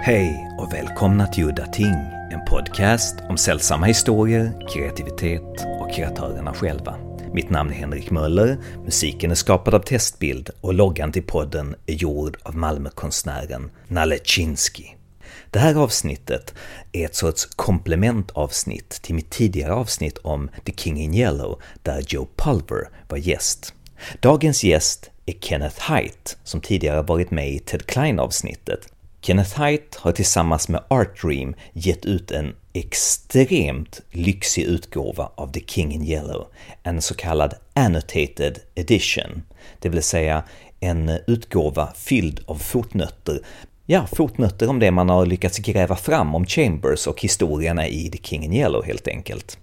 Hej och välkomna till Udda Ting, en podcast om sällsamma historier, kreativitet och kreatörerna själva. Mitt namn är Henrik Möller, musiken är skapad av Testbild och loggan till podden är gjord av Malmökonstnären Nalle Chinsky. Det här avsnittet är ett sorts komplementavsnitt till mitt tidigare avsnitt om The King in Yellow, där Joe Pulver var gäst. Dagens gäst är Kenneth Haidt, som tidigare varit med i Ted Klein-avsnittet. Kenneth Haidt har tillsammans med Art Dream gett ut en extremt lyxig utgåva av The King in Yellow, en så kallad annotated edition, det vill säga en utgåva fylld av fotnötter ja, fotnötter om det man har lyckats gräva fram om Chambers och historierna i The King in Yellow helt enkelt.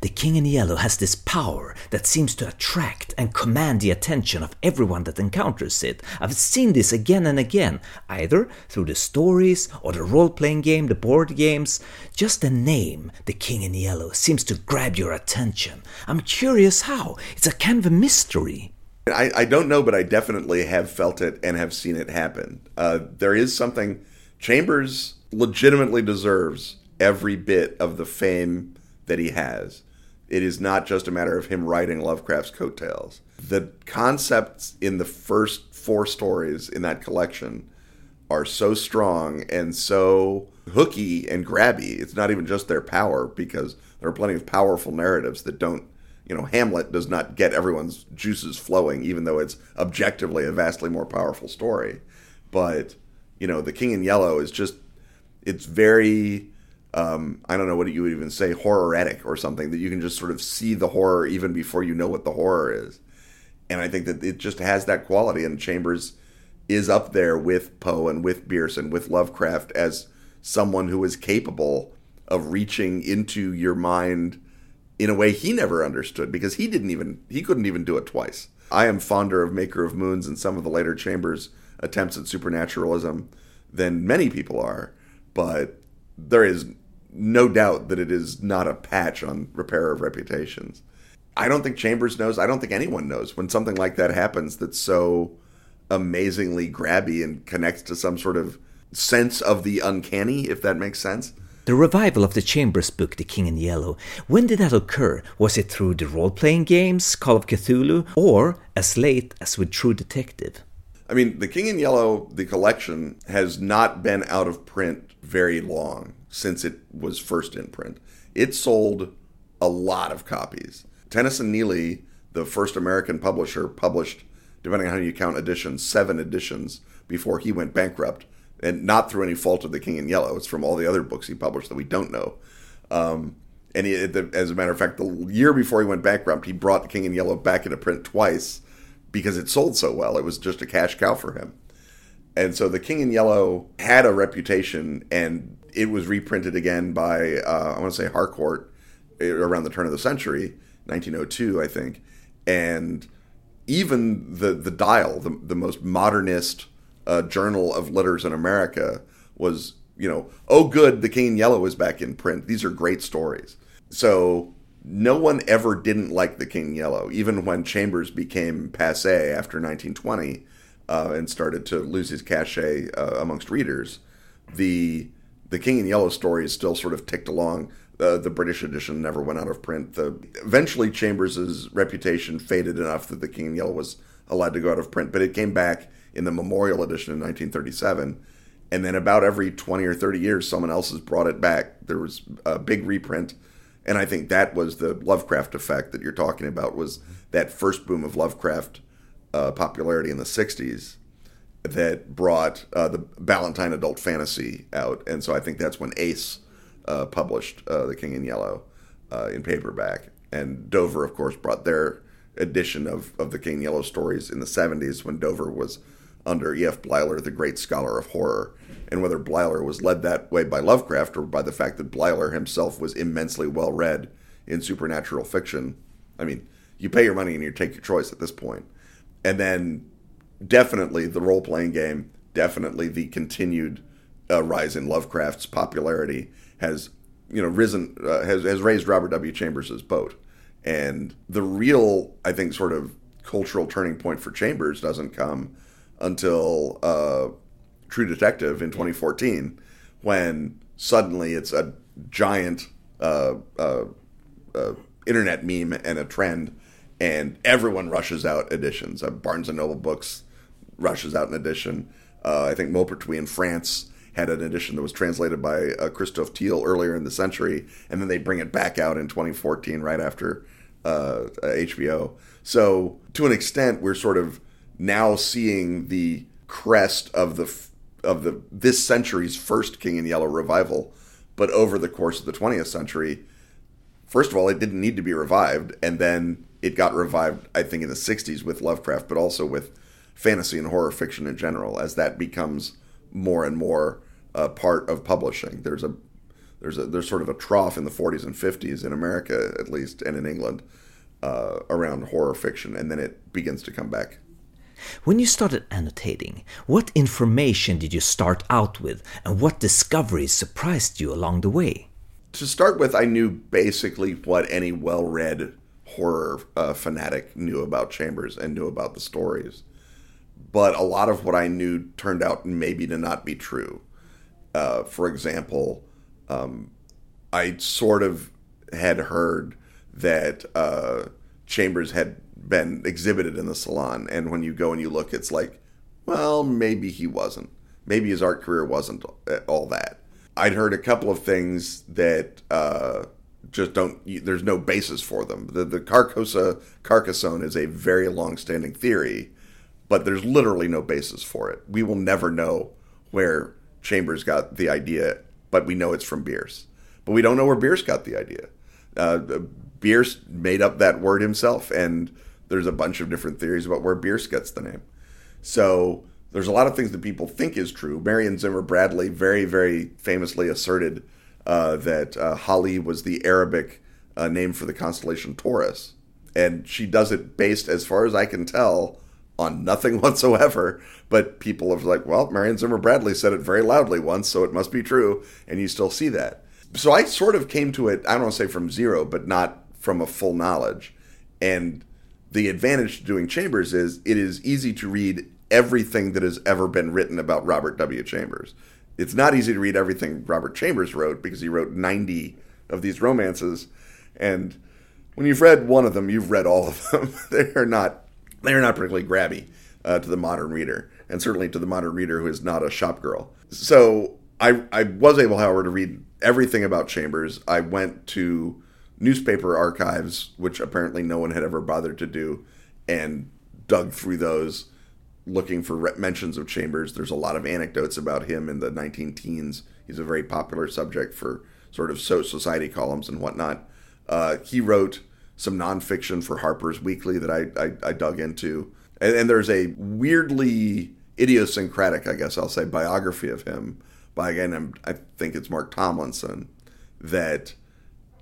The King in Yellow has this power that seems to attract and command the attention of everyone that encounters it. I've seen this again and again, either through the stories or the role playing game, the board games. Just the name, The King in Yellow, seems to grab your attention. I'm curious how. It's a kind of a mystery. I, I don't know, but I definitely have felt it and have seen it happen. Uh, there is something. Chambers legitimately deserves every bit of the fame that he has. It is not just a matter of him writing Lovecraft's coattails. The concepts in the first four stories in that collection are so strong and so hooky and grabby. It's not even just their power because there are plenty of powerful narratives that don't you know, Hamlet does not get everyone's juices flowing, even though it's objectively a vastly more powerful story. But, you know, The King in Yellow is just, it's very, um, I don't know what you would even say, horroretic or something, that you can just sort of see the horror even before you know what the horror is. And I think that it just has that quality, and Chambers is up there with Poe and with Bierce and with Lovecraft as someone who is capable of reaching into your mind in a way he never understood because he didn't even he couldn't even do it twice. I am fonder of Maker of Moons and some of the later Chambers attempts at supernaturalism than many people are, but there is no doubt that it is not a patch on repairer of reputations. I don't think Chambers knows, I don't think anyone knows when something like that happens that's so amazingly grabby and connects to some sort of sense of the uncanny, if that makes sense. The revival of the Chambers book, The King in Yellow, when did that occur? Was it through the role playing games, Call of Cthulhu, or as late as with True Detective? I mean, The King in Yellow, the collection, has not been out of print very long since it was first in print. It sold a lot of copies. Tennyson Neely, the first American publisher, published, depending on how you count editions, seven editions before he went bankrupt and not through any fault of the King in Yellow. It's from all the other books he published that we don't know. Um, and he, as a matter of fact, the year before he went bankrupt, he brought the King in Yellow back into print twice because it sold so well. It was just a cash cow for him. And so the King in Yellow had a reputation, and it was reprinted again by uh, I want to say Harcourt eh, around the turn of the century, 1902, I think. And even the the Dial, the, the most modernist uh, Journal of Letters in America was, you know, oh, good, The King in Yellow is back in print. These are great stories. So no one ever didn't like The King in Yellow, even when Chambers became passe after 1920 uh, and started to lose his cachet uh, amongst readers. The the King in Yellow stories still sort of ticked along. Uh, the British edition never went out of print. The, eventually, Chambers's reputation faded enough that The King in Yellow was allowed to go out of print, but it came back in the Memorial Edition in 1937. And then about every 20 or 30 years, someone else has brought it back. There was a big reprint. And I think that was the Lovecraft effect that you're talking about was that first boom of Lovecraft uh, popularity in the 60s that brought uh, the Ballantine adult fantasy out. And so I think that's when Ace uh, published uh, The King in Yellow uh, in paperback. And Dover, of course, brought their edition of, of the King in Yellow stories in the 70s when Dover was – under E.F. Bleiler, the great scholar of horror, and whether Bleiler was led that way by Lovecraft or by the fact that Bleiler himself was immensely well read in supernatural fiction. I mean, you pay your money and you take your choice at this point. And then definitely the role playing game, definitely the continued uh, rise in Lovecraft's popularity has you know risen uh, has has raised Robert W. Chambers's boat. And the real, I think, sort of cultural turning point for Chambers doesn't come until uh, True Detective in 2014 when suddenly it's a giant uh, uh, uh, internet meme and a trend, and everyone rushes out editions. Barnes and Noble Books rushes out an edition. Uh, I think Malpertuis in France had an edition that was translated by uh, Christophe Thill earlier in the century, and then they bring it back out in 2014, right after uh, HBO. So, to an extent, we're sort of now seeing the crest of the of the this century's first King in Yellow revival, but over the course of the 20th century, first of all, it didn't need to be revived, and then it got revived, I think, in the 60s with Lovecraft, but also with fantasy and horror fiction in general, as that becomes more and more a part of publishing. There's a there's a there's sort of a trough in the 40s and 50s in America, at least, and in England, uh, around horror fiction, and then it begins to come back. When you started annotating, what information did you start out with, and what discoveries surprised you along the way? To start with, I knew basically what any well read horror uh, fanatic knew about Chambers and knew about the stories. But a lot of what I knew turned out maybe to not be true. Uh, for example, um, I sort of had heard that uh, Chambers had been exhibited in the salon. And when you go and you look, it's like, well, maybe he wasn't. Maybe his art career wasn't all that. I'd heard a couple of things that uh, just don't. There's no basis for them. The the Carcosa Carcassonne is a very long-standing theory, but there's literally no basis for it. We will never know where Chambers got the idea, but we know it's from Bierce. But we don't know where Bierce got the idea. Uh, made up that word himself, and there's a bunch of different theories about where Bierce gets the name. So there's a lot of things that people think is true. Marion Zimmer Bradley very, very famously asserted uh, that uh, Hali was the Arabic uh, name for the constellation Taurus. And she does it based, as far as I can tell, on nothing whatsoever. But people have like, well, Marion Zimmer Bradley said it very loudly once, so it must be true. And you still see that. So I sort of came to it, I don't want to say from zero, but not from a full knowledge. And the advantage to doing Chambers is it is easy to read everything that has ever been written about Robert W. Chambers. It's not easy to read everything Robert Chambers wrote because he wrote 90 of these romances and when you've read one of them, you've read all of them. they are not they are not particularly grabby uh, to the modern reader, and certainly to the modern reader who is not a shop girl. So I I was able, however, to read everything about Chambers. I went to newspaper archives, which apparently no one had ever bothered to do, and dug through those looking for mentions of Chambers. There's a lot of anecdotes about him in the 19 teens. He's a very popular subject for sort of so society columns and whatnot. Uh, he wrote some nonfiction for Harper's Weekly that I, I, I dug into. And, and, there's a weirdly idiosyncratic, I guess I'll say, biography of him by, again, I'm, I think it's Mark Tomlinson, that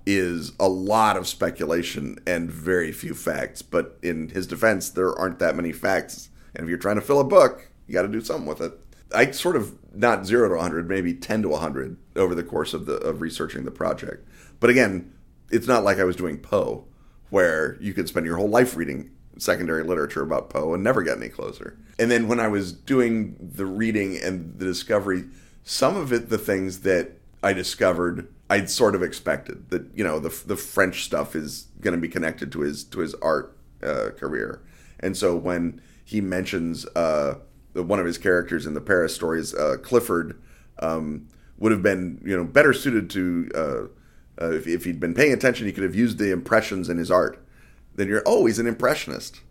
is a lot of speculation and very few facts. But in his defense, there aren't that many facts. And if you're trying to fill a book, you got to do something with it. I sort of not zero to 100, maybe 10 to 100 over the course of the of researching the project. But again, it's not like I was doing Poe, where you could spend your whole life reading secondary literature about Poe and never get any closer. And then when I was doing the reading and the discovery, some of it, the things that I discovered I'd sort of expected that you know the the French stuff is going to be connected to his to his art uh, career, and so when he mentions uh, one of his characters in the Paris stories, uh, Clifford, um, would have been you know better suited to uh, if, if he'd been paying attention, he could have used the impressions in his art. Then you're oh he's an impressionist.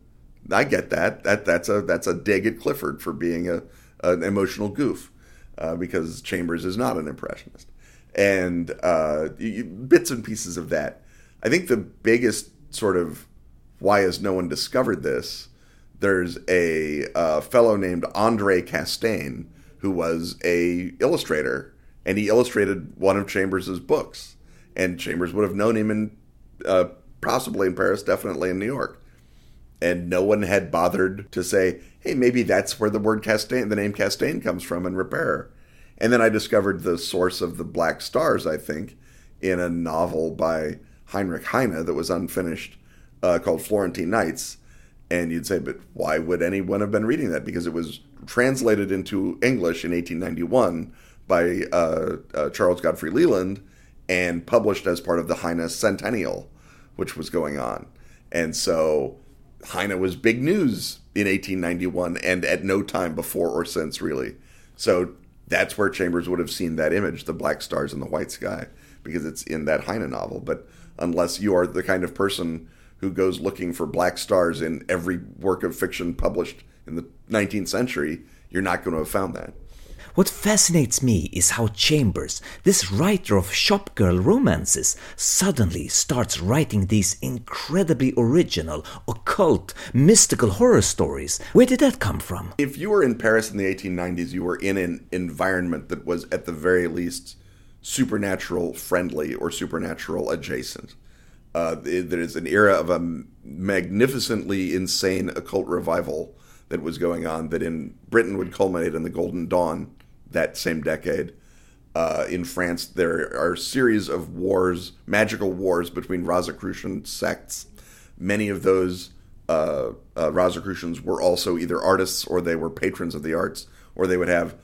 I get that that that's a that's a dig at Clifford for being a an emotional goof uh, because Chambers is not an impressionist and uh, bits and pieces of that. I think the biggest sort of why has no one discovered this? There's a uh, fellow named Andre Castaigne who was a illustrator, and he illustrated one of Chambers's books. And Chambers would have known him in uh, possibly in Paris, definitely in New York. And no one had bothered to say, "Hey, maybe that's where the word Castaigne, the name Castaigne, comes from in Repair." And then I discovered the source of the Black Stars, I think, in a novel by Heinrich Heine that was unfinished uh, called Florentine Nights. And you'd say, but why would anyone have been reading that? Because it was translated into English in 1891 by uh, uh, Charles Godfrey Leland and published as part of the Heine Centennial, which was going on. And so Heine was big news in 1891 and at no time before or since, really. So that's where Chambers would have seen that image, the black stars in the white sky, because it's in that Heine novel. But unless you are the kind of person who goes looking for black stars in every work of fiction published in the 19th century, you're not going to have found that. What fascinates me is how Chambers, this writer of shopgirl romances, suddenly starts writing these incredibly original, occult, mystical horror stories. Where did that come from? If you were in Paris in the 1890s, you were in an environment that was, at the very least, supernatural friendly or supernatural adjacent. Uh, there is an era of a magnificently insane occult revival that was going on that in Britain would culminate in the Golden Dawn that same decade. Uh, in France, there are a series of wars, magical wars between Rosicrucian sects. Many of those uh, uh, Rosicrucians were also either artists or they were patrons of the arts, or they would have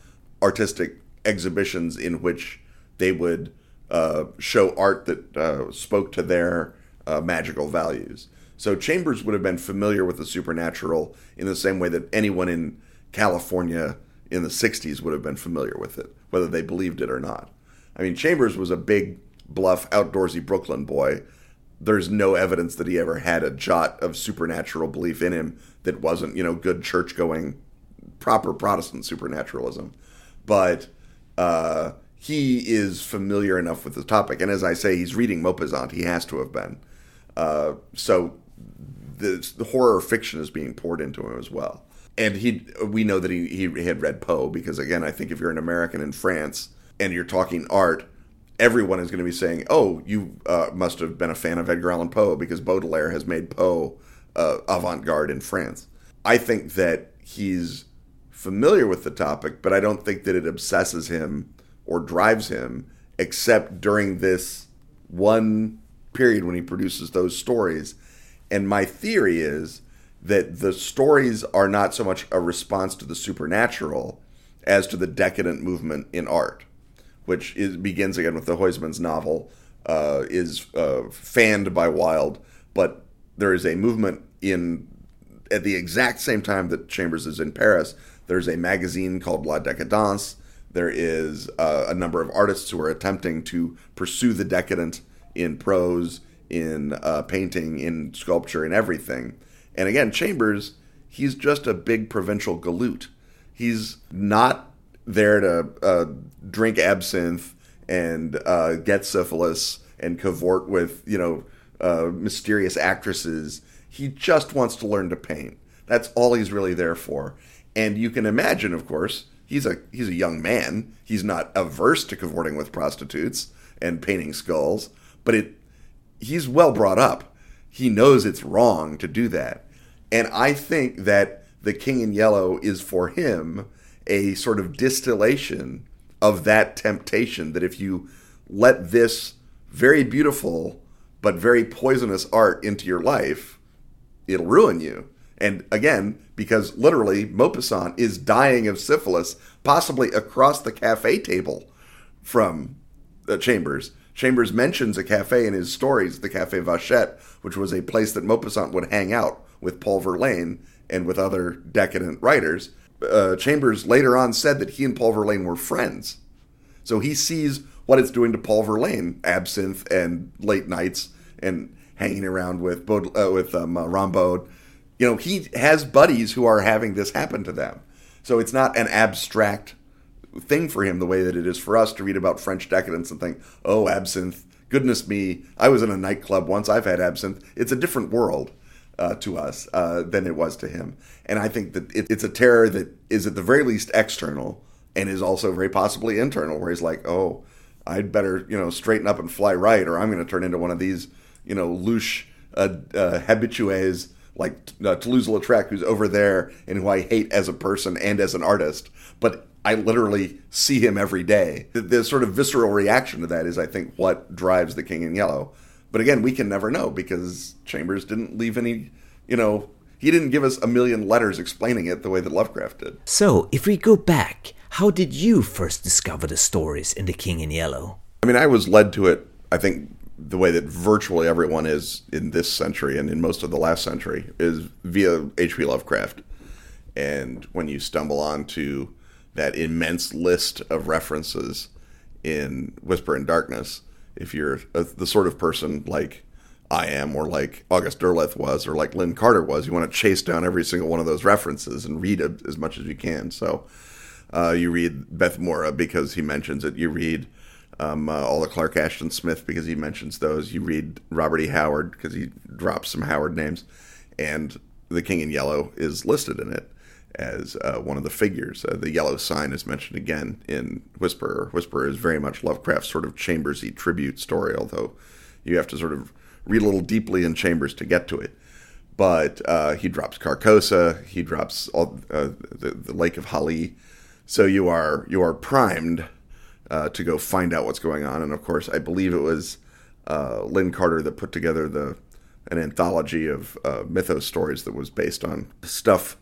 artistic exhibitions in which they would uh, show art that uh, spoke to their uh, magical values. So Chambers would have been familiar with the supernatural in the same way that anyone in California in the 60s would have been familiar with it, whether they believed it or not. I mean, Chambers was a big, bluff, outdoorsy Brooklyn boy. There's no evidence that he ever had a jot of supernatural belief in him that wasn't, you know, good church going, proper Protestant supernaturalism. But uh, he is familiar enough with the topic. And as I say, he's reading Maupassant. He has to have been. Uh, so the, the horror fiction is being poured into him as well and he we know that he, he had read Poe because again I think if you're an American in France and you're talking art everyone is going to be saying oh you uh, must have been a fan of Edgar Allan Poe because Baudelaire has made Poe uh, avant-garde in France. I think that he's familiar with the topic but I don't think that it obsesses him or drives him except during this one period when he produces those stories. And my theory is that the stories are not so much a response to the supernatural as to the decadent movement in art, which is, begins again with the Huysmans novel, uh, is uh, fanned by Wilde, but there is a movement in at the exact same time that Chambers is in Paris. There's a magazine called La Décadence. There is uh, a number of artists who are attempting to pursue the decadent in prose, in uh, painting, in sculpture, in everything and again, Chambers, he's just a big provincial galoot. He's not there to uh, drink absinthe and uh, get syphilis and cavort with, you know, uh, mysterious actresses. He just wants to learn to paint. That's all he's really there for. And you can imagine, of course, he's a he's a young man. He's not averse to cavorting with prostitutes and painting skulls, but it he's well brought up he knows it's wrong to do that. And I think that The King in Yellow is for him a sort of distillation of that temptation that if you let this very beautiful but very poisonous art into your life, it'll ruin you. And again, because literally Maupassant is dying of syphilis, possibly across the cafe table from the chambers. Chambers mentions a cafe in his stories, the Cafe Vachette, which was a place that Maupassant would hang out with Paul Verlaine and with other decadent writers. Uh, Chambers later on said that he and Paul Verlaine were friends. So he sees what it's doing to Paul Verlaine, absinthe and late nights and hanging around with Baud- uh, with um, uh. You know, he has buddies who are having this happen to them. So it's not an abstract thing for him the way that it is for us to read about French decadence and think, oh, absinthe, goodness me, I was in a nightclub once, I've had absinthe. It's a different world. Uh, to us uh, than it was to him. And I think that it, it's a terror that is at the very least external and is also very possibly internal, where he's like, oh, I'd better, you know, straighten up and fly right, or I'm going to turn into one of these, you know, louche uh, uh habitués like uh, Toulouse-Lautrec, who's over there and who I hate as a person and as an artist. But I literally see him every day. The, the, sort of visceral reaction to that is, I think, what drives the King in Yellow. But again, we can never know because Chambers didn't leave any, you know, he didn't give us a million letters explaining it the way that Lovecraft did. So, if we go back, how did you first discover the stories in The King in Yellow? I mean, I was led to it, I think, the way that virtually everyone is in this century and in most of the last century is via H.P. Lovecraft. And when you stumble onto that immense list of references in Whisperer in Darkness, if you're a, the sort of person like I am, or like August Derleth was, or like Lin Carter was, you want to chase down every single one of those references and read it as much as you can. So uh, you read Bethmoora because he mentions it. You read um, uh, all the Clark Ashton Smith because he mentions those. You read Robert E. Howard because he drops some Howard names, and The King in Yellow is listed in it as uh, one of the figures. Uh, the yellow sign is mentioned again in Whisperer. Whisperer is very much Lovecraft's sort of Chambersy tribute story, although you have to sort of read a little deeply in Chambers to get to it. But uh, he drops Carcosa, he drops all, uh, the, the Lake of Hali, so you are you are primed uh, to go find out what's going on. And of course, I believe it was uh, Lin Carter that put together the an anthology of mythos stories that was based on stuff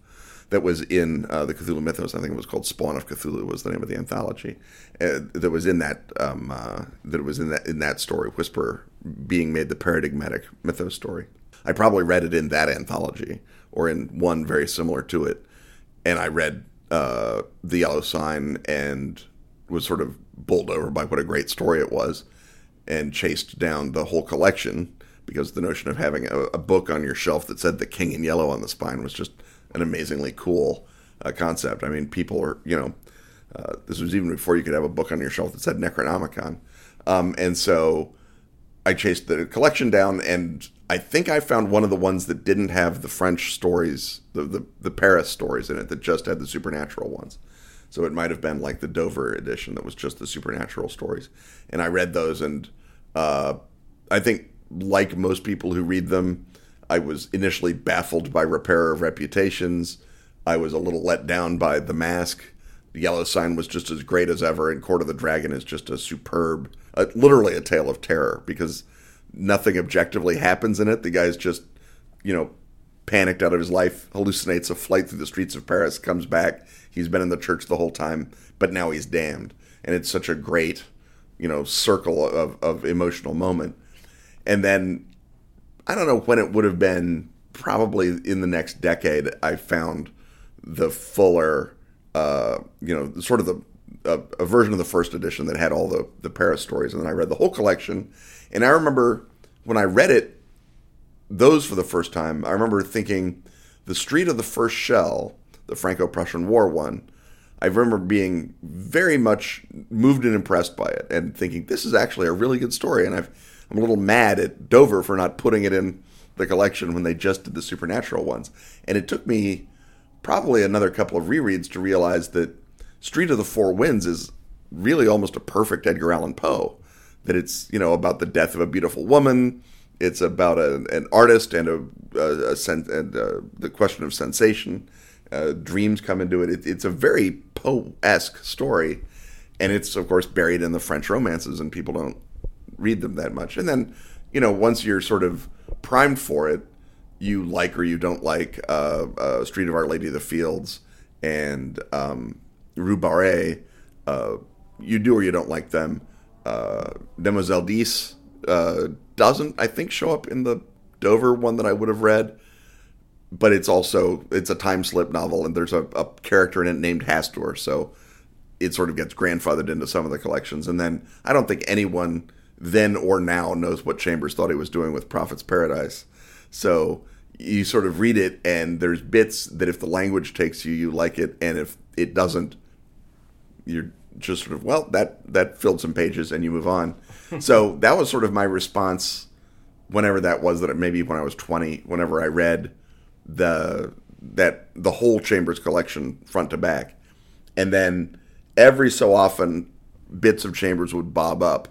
that was in uh, the Cthulhu mythos. I think it was called Spawn of Cthulhu was the name of the anthology. Uh, that was in that um, uh, that was in that in that story, Whisper being made the paradigmatic mythos story. I probably read it in that anthology or in one very similar to it, and I read uh, the Yellow Sign and was sort of bowled over by what a great story it was, and chased down the whole collection because the notion of having a, a book on your shelf that said the King in Yellow on the spine was just an amazingly cool uh, concept. I mean, people are, you know, uh, this was even before you could have a book on your shelf that said Necronomicon. Um, and so I chased the collection down, and I think I found one of the ones that didn't have the French stories, the, the, the Paris stories in it, that just had the supernatural ones. So it might have been like the Dover edition that was just the supernatural stories. And I read those, and uh, I think, like most people who read them, I was initially baffled by Repairer of Reputations. I was a little let down by The Mask. The Yellow Sign was just as great as ever, and Court of the Dragon is just a superb, uh, literally a tale of terror because nothing objectively happens in it. The guy's just, you know, panicked out of his life, hallucinates a flight through the streets of Paris, comes back. He's been in the church the whole time, but now he's damned. And it's such a great, you know, circle of, of emotional moment. And then I don't know when it would have been. Probably in the next decade, I found the fuller, uh, you know, sort of the a, a, version of the first edition that had all the the Paris stories, and then I read the whole collection. And I remember when I read it, those for the first time, I remember thinking, the Street of the First Shell, the Franco-Prussian War one. I remember being very much moved and impressed by it, and thinking this is actually a really good story. And I've I'm a little mad at Dover for not putting it in the collection when they just did the supernatural ones. And it took me probably another couple of rereads to realize that Street of the Four Winds is really almost a perfect Edgar Allan Poe. That it's you know about the death of a beautiful woman. It's about a, an artist and a, a, a sen- and uh, the question of sensation. Uh, dreams come into it. it. It's a very Poe esque story, and it's of course buried in the French romances, and people don't read them that much. And then, you know, once you're sort of primed for it, you like or you don't like uh, uh, Street of Our Lady of the Fields and um, Rue Barrée. Uh, you do or you don't like them. Uh, Demoiselle d'Ys uh, doesn't, I think, show up in the Dover one that I would have read. But it's also it's a time slip novel, and there's a, a character in it named Hastur, so it sort of gets grandfathered into some of the collections. And then I don't think anyone then or now knows what Chambers thought he was doing with Prophet's Paradise. So you sort of read it, and there's bits that if the language takes you, you like it, and if it doesn't, you're just sort of well, that that filled some pages, and you move on. so that was sort of my response, whenever that was that maybe when I was 20, whenever I read the that the whole Chambers collection front to back, and then every so often bits of Chambers would bob up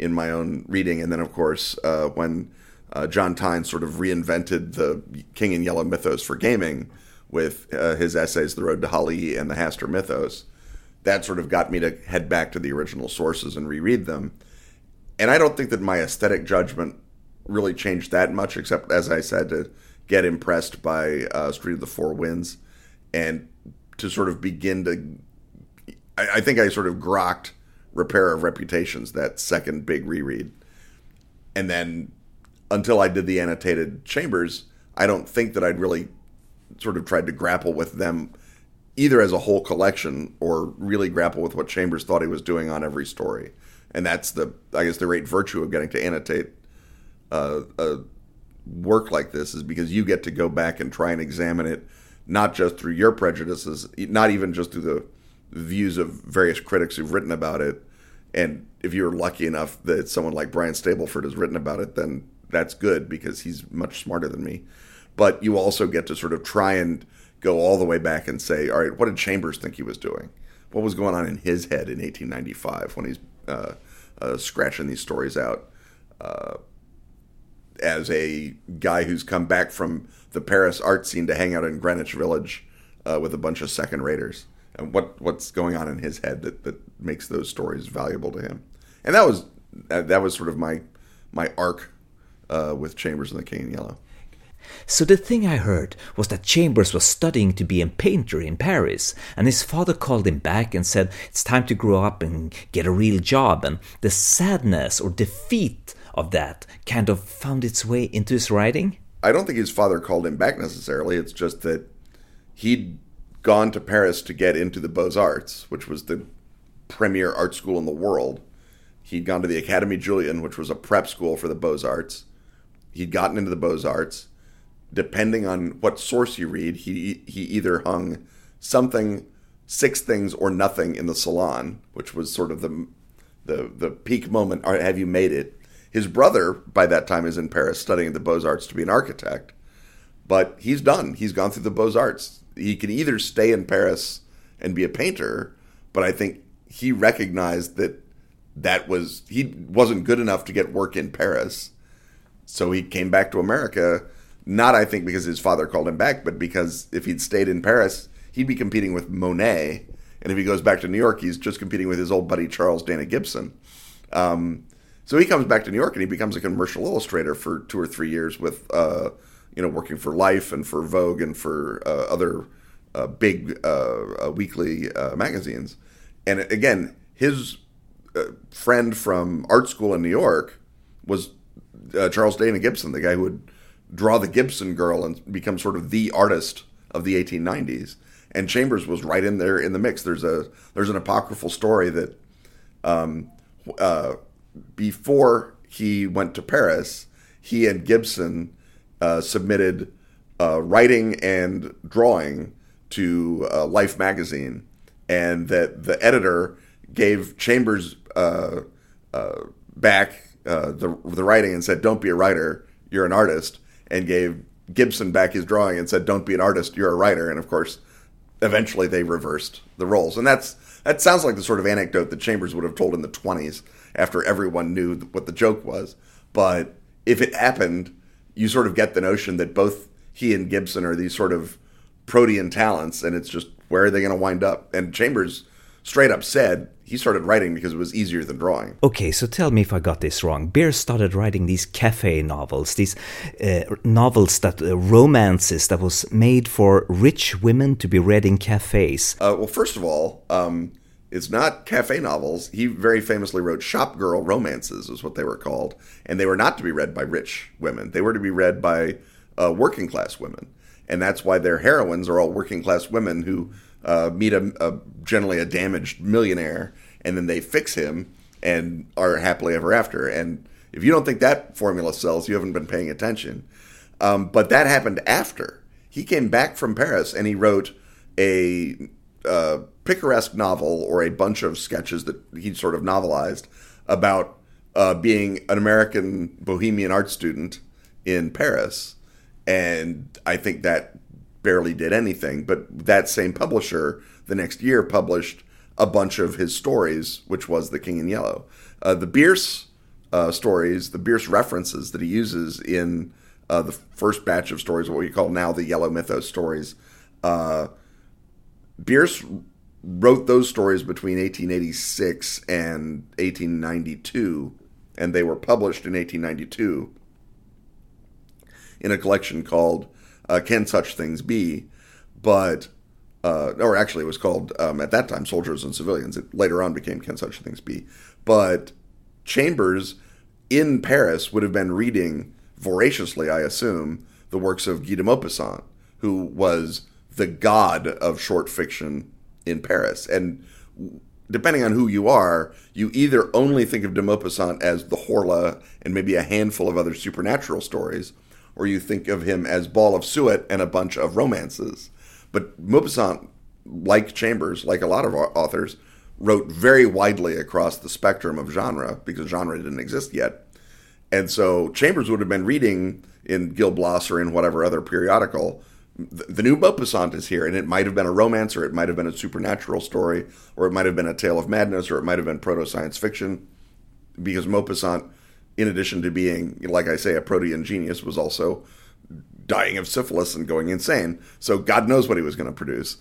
in my own reading. And then, of course, uh, when uh, John Tynes sort of reinvented the King in Yellow mythos for gaming with uh, his essays, The Road to Hali and the Hastur mythos, that sort of got me to head back to the original sources and reread them. And I don't think that my aesthetic judgment really changed that much, except, as I said, to get impressed by uh, Street of the Four Winds, and to sort of begin to. I, I think I sort of grokked Repairer of Reputations, that second big reread. And then until I did the annotated Chambers, I don't think that I'd really sort of tried to grapple with them either as a whole collection or really grapple with what Chambers thought he was doing on every story. And that's the, I guess, the great virtue of getting to annotate uh, a work like this is because you get to go back and try and examine it, not just through your prejudices, not even just through the views of various critics who've written about it. And if you're lucky enough that someone like Brian Stableford has written about it, then that's good because he's much smarter than me. But you also get to sort of try and go all the way back and say, all right, what did Chambers think he was doing? What was going on in his head in 1895 when he's uh, uh, scratching these stories out? Uh, as a guy who's come back from the Paris art scene to hang out in Greenwich Village uh, with a bunch of second raters, and what what's going on in his head that, that makes those stories valuable to him, and that was that was sort of my my arc uh, with Chambers and the King in Yellow. So the thing I heard was that Chambers was studying to be a painter in Paris, and his father called him back and said it's time to grow up and get a real job, and the sadness or defeat of that kind of found its way into his writing? I don't think his father called him back necessarily. It's just that he'd gone to Paris to get into the Beaux Arts, which was the premier art school in the world. He'd gone to the Académie Julian, which was a prep school for the Beaux Arts. He'd gotten into the Beaux Arts. Depending on what source you read, he he either hung something, six things or nothing in the salon, which was sort of the the the peak moment. Have you made it? His brother, by that time, is in Paris studying the Beaux Arts to be an architect. But he's done. He's gone through the Beaux Arts. He can either stay in Paris and be a painter, but I think he recognized that that was he wasn't good enough to get work in Paris. So he came back to America, not I think because his father called him back, but because if he'd stayed in Paris, he'd be competing with Monet, and if he goes back to New York, he's just competing with his old buddy Charles Dana Gibson. Um, so he comes back to New York and he becomes a commercial illustrator for two or three years with, uh, you know, working for Life and for Vogue and for uh, other uh, big uh, uh, weekly uh, magazines. And again, his friend from art school in New York was Charles Dana Gibson, the guy who would draw the Gibson girl and become sort of the artist of the 1890s. And Chambers was right in there in the mix. There's a there's an apocryphal story that um, before he went to Paris, he and Gibson uh, submitted uh, writing and drawing to uh, Life magazine, and that the editor gave Chambers uh, uh, back the the writing and said, "Don't be a writer, you're an artist," and gave Gibson back his drawing and said, "Don't be an artist, you're a writer." And of course, eventually they reversed the roles, and that's that sounds like the sort of anecdote that Chambers would have told in the 20s after everyone knew what the joke was. But if it happened, you sort of get the notion that both he and Gibson are these sort of protean talents, and it's just where are they going to wind up? And Chambers straight up said he started writing because it was easier than drawing. Okay, so tell me if I got this wrong. Bierce started writing these cafe novels, these uh, novels that uh, romances that was made for rich women to be read in cafes. Uh, well, first of all, um, it's not cafe novels. He very famously wrote shop girl romances, is what they were called, and they were not to be read by rich women. They were to be read by uh, working class women, and that's why their heroines are all working class women who uh, meet a, a, generally a damaged millionaire, and then they fix him and are happily ever after. And if you don't think that formula sells, you haven't been paying attention. Um, but that happened after he came back from Paris, and he wrote a uh, picaresque novel or a bunch of sketches that he sort of novelized about uh, being an American bohemian art student in Paris. And I think that barely did anything. But that same publisher the next year published a bunch of his stories, which was The King in Yellow. Uh, the Bierce uh, stories, the Bierce references that he uses in uh, the first batch of stories, what we call now the Yellow Mythos stories, uh, Bierce wrote those stories between 1886 and 1892, and they were published in 1892 in a collection called uh, Can Such Things Be? But, uh, or actually, it was called um, at that time Soldiers and Civilians. It later on became Can Such Things Be? But Chambers in Paris would have been reading voraciously, I assume, the works of Guy de Maupassant, who was the god of short fiction in Paris. And depending on who you are, you either only think of de Maupassant as the Horla and maybe a handful of other supernatural stories, or you think of him as Ball of Suet and a bunch of romances. But Maupassant, like Chambers, like a lot of authors, wrote very widely across the spectrum of genre because genre didn't exist yet. And so Chambers would have been reading in Gil Blas or in whatever other periodical the new Maupassant is here, and it might have been a romance, or it might have been a supernatural story, or it might have been a tale of madness, or it might have been proto science fiction, because Maupassant, in addition to being, like I say, a protean genius, was also dying of syphilis and going insane. So God knows what he was going to produce.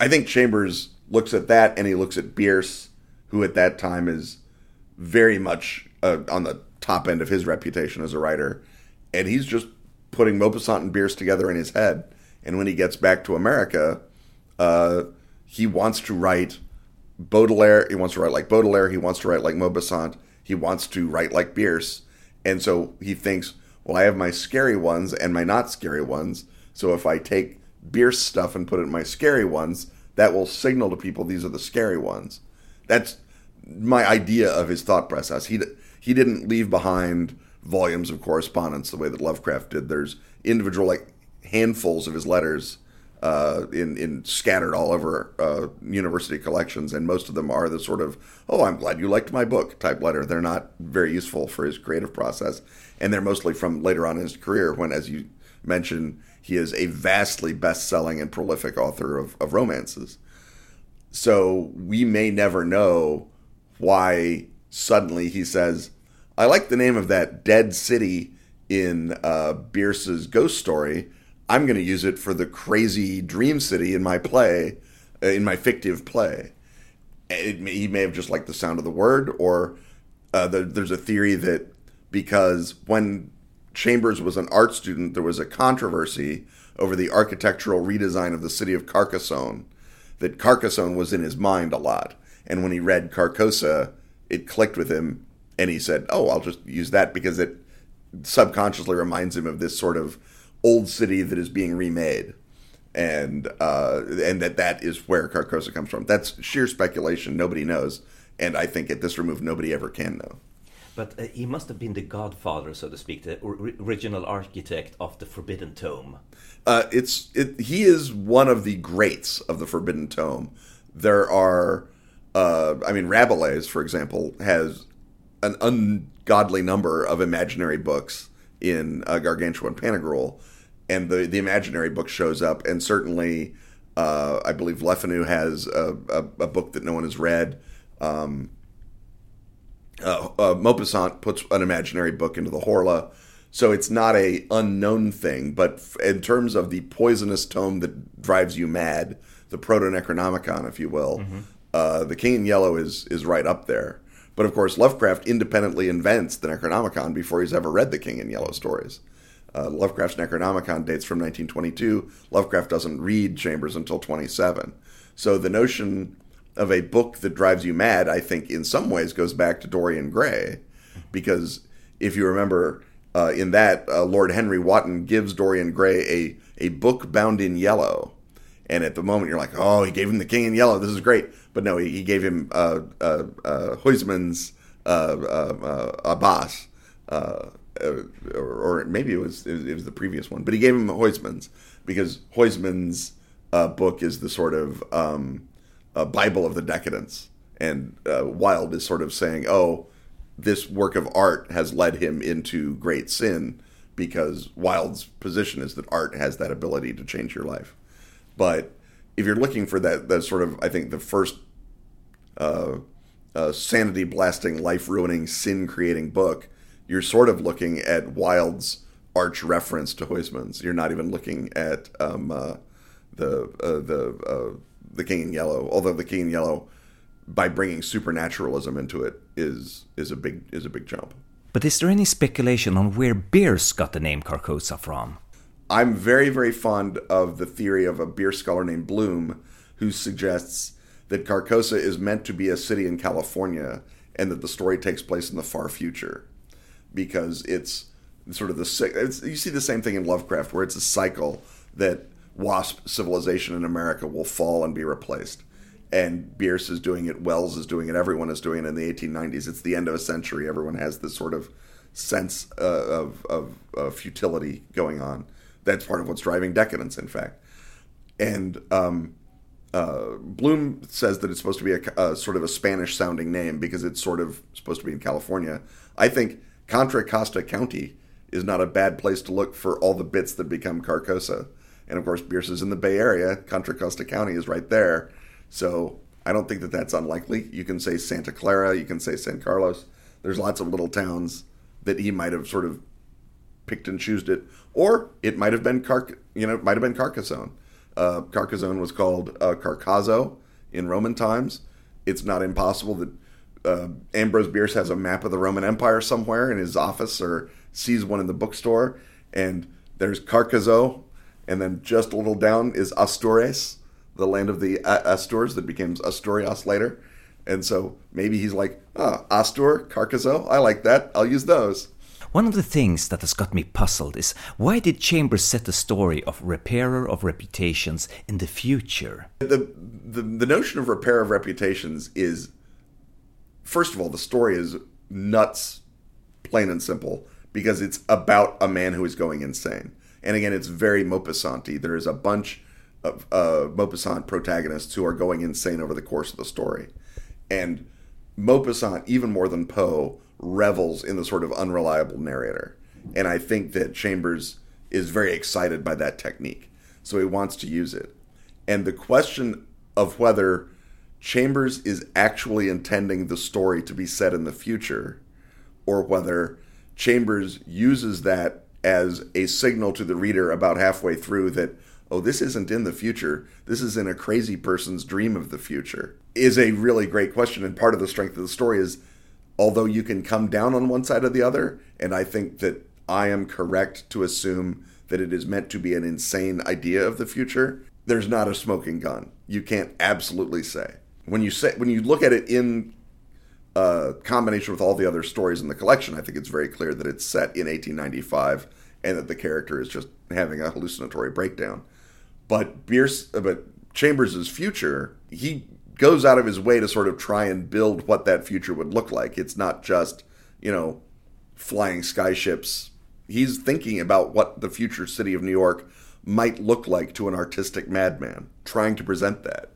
I think Chambers looks at that, and he looks at Bierce, who at that time is very much uh, on the top end of his reputation as a writer, and he's just putting Maupassant and Bierce together in his head. And when he gets back to America, uh, he wants to write Baudelaire. He wants to write like Baudelaire. He wants to write like Maupassant. He wants to write like Bierce. And so he thinks, well, I have my scary ones and my not scary ones. So if I take Bierce stuff and put it in my scary ones, that will signal to people these are the scary ones. That's my idea of his thought process. He he didn't leave behind volumes of correspondence the way that Lovecraft did. There's individual like handfuls of his letters uh, in in scattered all over uh, university collections, and most of them are the sort of "Oh, I'm glad you liked my book" type letter. They're not very useful for his creative process, and they're mostly from later on in his career when, as you mentioned, he is a vastly best-selling and prolific author of, of romances. So we may never know why suddenly he says, I like the name of that dead city in uh, Bierce's ghost story. I'm going to use it for the crazy dream city in my play, uh, in my fictive play. It, he may have just liked the sound of the word, or uh, the, there's a theory that because when Chambers was an art student, there was a controversy over the architectural redesign of the city of Carcassonne. That Carcassonne was in his mind a lot, and when he read Carcosa, it clicked with him and he said, "Oh, I'll just use that because it subconsciously reminds him of this sort of old city that is being remade." And uh, and that that is where Carcosa comes from. That's sheer speculation. Nobody knows, and I think at this remove, nobody ever can know. But uh, he must have been the godfather, so to speak, the original architect of the Forbidden Tome. Uh, it's it, he is one of the greats of the Forbidden Tome. There are, uh, I mean, Rabelais, for example, has an ungodly number of imaginary books in uh, Gargantua and Pantagruel, and the the imaginary book shows up, and certainly. Uh, I believe Le Fanu has a, a, a, book that no one has read. Um, uh, uh, Maupassant puts an imaginary book into the Horla, so it's not a unknown thing. But in terms of the poisonous tome that drives you mad, the Proto Necronomicon, if you will, mm-hmm. uh, the King in Yellow is is right up there. But of course, Lovecraft independently invents the Necronomicon before he's ever read the King in Yellow stories. Uh, Lovecraft's Necronomicon dates from 1922. Lovecraft doesn't read Chambers until 27. So the notion of a book that drives you mad, I think, in some ways goes back to Dorian Gray, because if you remember uh, in that, uh, Lord Henry Wotton gives Dorian Gray a a book bound in yellow, and at the moment you're like, oh, he gave him the King in Yellow. This is great. But no, he, he gave him uh, uh, uh, Huysmans uh, uh, uh Là-Bas, or, or, maybe it was, it was, it was the previous one. But he gave him Huysmans because Huysmans' book is the sort of um, Bible of the decadence, and Wilde is sort of saying, oh, this work of art has led him into great sin because Wilde's position is that art has that ability to change your life. But if you're looking for that, that sort of, I think the first uh, uh, sanity blasting, life ruining, sin creating book, you're sort of looking at Wilde's arch reference to Huysmans. You're not even looking at um, uh, the uh, the uh, the King in Yellow, although the King in Yellow, by bringing supernaturalism into it, is is a big is a big jump. But is there any speculation on where Bierce got the name Carcosa from? I'm very, very fond of the theory of a Bierce scholar named Bloom who suggests that Carcosa is meant to be a city in California and that the story takes place in the far future because it's sort of the you see the same thing in Lovecraft where it's a cycle that wasp civilization in America will fall and be replaced. And Bierce is doing it, Wells is doing it, everyone is doing it in the 1890s. It's the end of a century. Everyone has this sort of sense uh, of, of, of, futility going on. That's part of what's driving decadence, in fact. And um, uh, Bloom says that it's supposed to be a, a, sort of a Spanish sounding name because it's sort of supposed to be in California. I think Contra Costa County is not a bad place to look for all the bits that become Carcosa. And of course, Bierce is in the Bay Area. Contra Costa County is right there. So I don't think that that's unlikely. You can say Santa Clara, you can say San Carlos. There's lots of little towns that he might have sort of picked and choosed it, or it might have been Car, you know, it might have been Carcassonne. Uh, Carcassonne was called uh, in Roman times. It's not impossible that uh, Ambrose Bierce has a map of the Roman Empire somewhere in his office, or sees one in the bookstore, and there's Carcaso, and then just a little down is Astures, the land of the Astures that became Asturias later. And so maybe he's like, oh, Astur, Carcaso, I like that. I'll use those. One of the things that has got me puzzled is why did Chambers set the story of repairer of reputations in the future? The, the, the notion of repair of reputations is, first of all, the story is nuts, plain and simple, because it's about a man who is going insane. And again, it's very Maupassant There is a bunch of uh, Maupassant protagonists who are going insane over the course of the story. And Maupassant, even more than Poe, revels in the sort of unreliable narrator. And I think that Chambers is very excited by that technique. So he wants to use it. And the question of whether Chambers is actually intending the story to be set in the future or whether Chambers uses that as a signal to the reader about halfway through that, oh, this isn't in the future. This is in a crazy person's dream of the future, is a really great question. And part of the strength of the story is, although you can come down on one side or the other, and I think that I am correct to assume that it is meant to be an insane idea of the future, there's not a smoking gun. You can't absolutely say. When you say when you look at it in uh, combination with all the other stories in the collection, I think it's very clear that it's set in 1895 and that the character is just having a hallucinatory breakdown. But Bierce, uh, but Chambers's future, he goes out of his way to sort of try and build what that future would look like. It's not just, you know, flying skyships. He's thinking about what the future city of New York might look like to an artistic madman, trying to present that.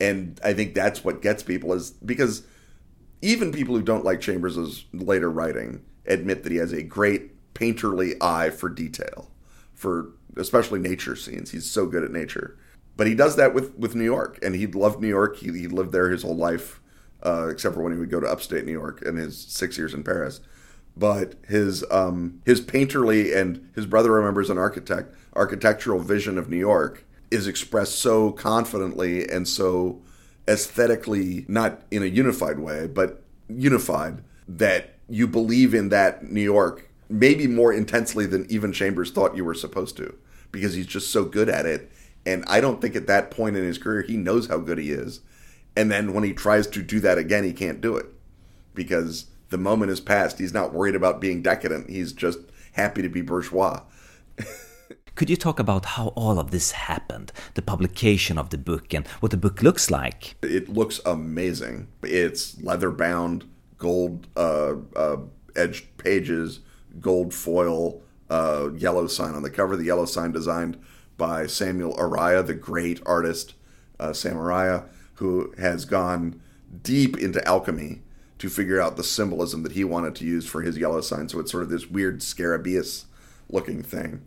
And I think that's what gets people is because even people who don't like Chambers' later writing admit that he has a great painterly eye for detail, for especially nature scenes. He's so good at nature. But he does that with, with New York, and he loved New York. He, he lived there his whole life, uh, except for when he would go to upstate New York and his six years in Paris. But his um, his painterly and his brother remembers an architect architectural vision of New York is expressed so confidently and so aesthetically, not in a unified way, but unified that you believe in that New York maybe more intensely than even Chambers thought you were supposed to because he's just so good at it. And I don't think at that point in his career he knows how good he is. And then when he tries to do that again, he can't do it because the moment is past. He's not worried about being decadent. He's just happy to be bourgeois. Could you talk about how all of this happened, the publication of the book, and what the book looks like? It looks amazing. It's leather bound, gold uh, uh, edged pages, gold foil, uh, yellow sign on the cover. The yellow sign designed by Samuel Araya, the great artist uh, Sam Araya, who has gone deep into alchemy to figure out the symbolism that he wanted to use for his yellow sign. So it's sort of this weird scarabaeus looking thing.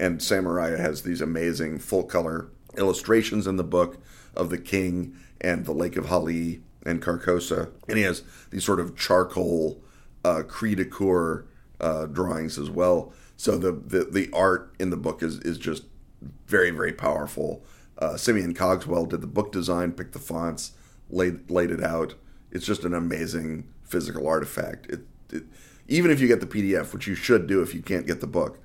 And Sam Araya has these amazing full color illustrations in the book of the king and the Lake of Hali and Carcosa. And he has these sort of charcoal uh, cri de coeur uh, drawings as well. So the, the, the art in the book is, is just very, very powerful. Uh, Simeon Cogswell did the book design, picked the fonts, laid, laid it out. It's just an amazing physical artifact. It, it, even if you get the PDF, which you should do if you can't get the book,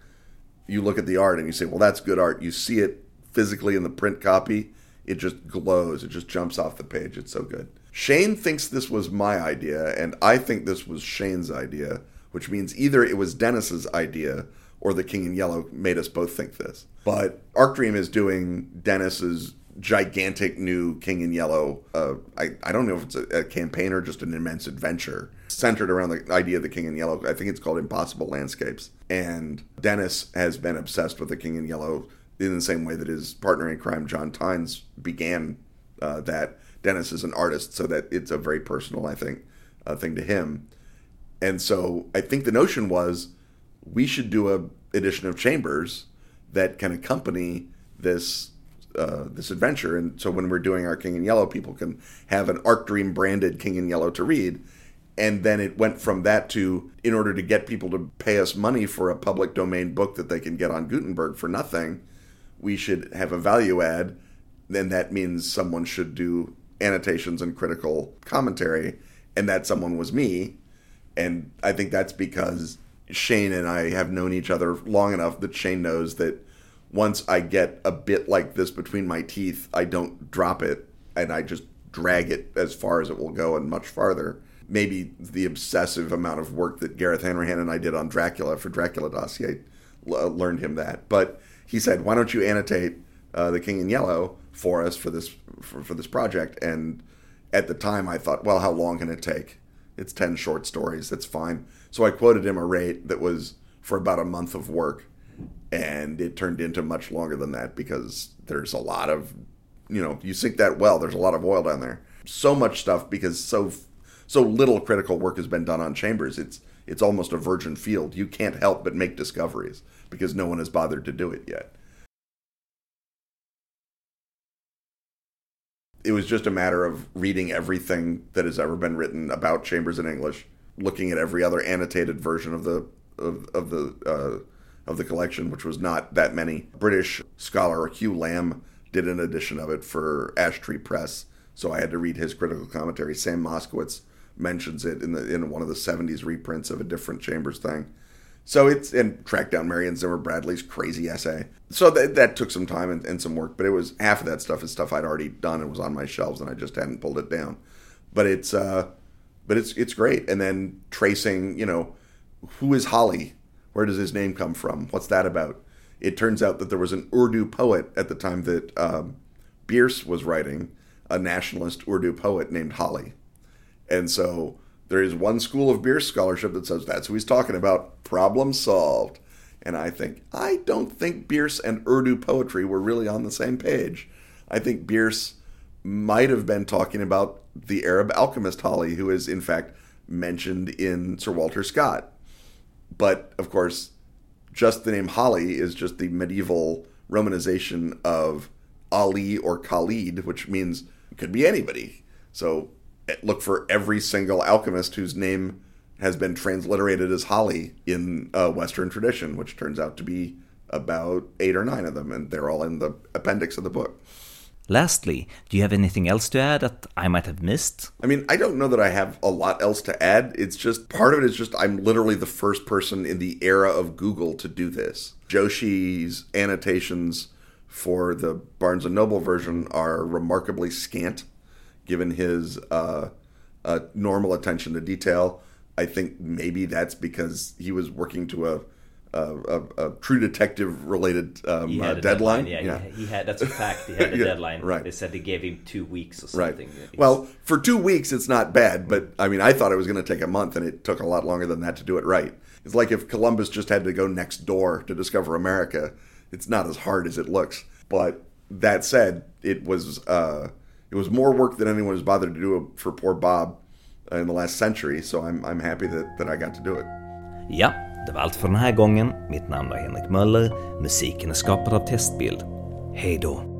you look at the art and you say, well, that's good art. You see it physically in the print copy, it just glows. It just jumps off the page. It's so good. Shane thinks this was my idea, and I think this was Shane's idea, which means either it was Dennis's idea or the King in Yellow made us both think this. But Arc Dream is doing Dennis's gigantic new King in Yellow. Uh, I, I don't know if it's a, a, campaign or just an immense adventure centered around the idea of the King in Yellow. I think it's called Impossible Landscapes. And Dennis has been obsessed with the King in Yellow in the same way that his partner in crime, John Tynes, began uh, that. Dennis is an artist, so that it's a very personal, I think, uh, thing to him. And so I think the notion was we should do a edition of Chambers that can accompany this uh, this adventure. And so when we're doing our King in Yellow, people can have an Arc Dream branded King in Yellow to read. And then it went from that to, in order to get people to pay us money for a public domain book that they can get on Gutenberg for nothing, we should have a value add. Then that means someone should do annotations and critical commentary. And that someone was me. And I think that's because Shane and I have known each other long enough that Shane knows that once I get a bit like this between my teeth, I don't drop it and I just drag it as far as it will go and much farther. Maybe the obsessive amount of work that Gareth Hanrahan and I did on Dracula for Dracula Dossier l- learned him that. But he said, "Why don't you annotate uh, the King in Yellow for us for this for, for this project?" And at the time, I thought, "Well, how long can it take? It's ten short stories. That's fine." So I quoted him a rate that was for about a month of work and it turned into much longer than that because there's a lot of you know you sink that well there's a lot of oil down there. So much stuff because so so little critical work has been done on chambers. It's it's almost a virgin field. You can't help but make discoveries because no one has bothered to do it yet. It was just a matter of reading everything that has ever been written about chambers in english looking at every other annotated version of the of, of the uh, of the collection, which was not that many. British scholar Hugh Lamb did an edition of it for Ash Tree Press, so I had to read his critical commentary. Sam Moskowitz mentions it in the in one of the '70s reprints of a different Chambers thing. So it's and track down Marion Zimmer Bradley's crazy essay. So that that took some time and, and some work, but it was half of that stuff is stuff I'd already done and was on my shelves, and I just hadn't pulled it down. But it's uh, but it's it's great. And then tracing, you know, who is Hali where does his name come from? What's that about? It turns out that there was an Urdu poet at the time that um, Bierce was writing, a nationalist Urdu poet named Hali. And so there is one school of Bierce scholarship that says that's who he's talking about. Problem solved. And I think, I don't think Bierce and Urdu poetry were really on the same page. I think Bierce might have been talking about the Arab alchemist Hali, who is in fact mentioned in Sir Walter Scott. But of course, just the name Hali is just the medieval romanization of Ali or Khalid, which means could be anybody. So eh, look for every single alchemist whose name has been transliterated as Hali in Western tradition, which turns out to be about eight or nine of them, and they're all in the appendix of the book. Lastly, do you have anything else to add that I might have missed? I mean, I don't know that I have a lot else to add. It's just part of it is just I'm literally the first person in the era of Google to do this. Joshi's annotations for the Barnes and Noble version are remarkably scant, given his uh, uh, normal attention to detail. I think maybe that's because he was working to a a, a, True Detective related um, uh, deadline. deadline. Yeah, yeah. He, he, had. That's a fact. He had a yeah, deadline. Right. They said they gave him two weeks or something. Right. Well, for two weeks, it's not bad, but I mean, I thought it was going to take a month, and it took a lot longer than that to do it right. It's like if Columbus just had to go next door to discover America. It's not as hard as it looks. But that said, it was uh, it was more work than anyone has bothered to do for poor Bob in the last century. So I'm I'm happy that that I got to do it. Yeah. Det var allt för den här gången. Mitt namn är Henrik Möller. Musiken är skapad av Testbild. Hej då!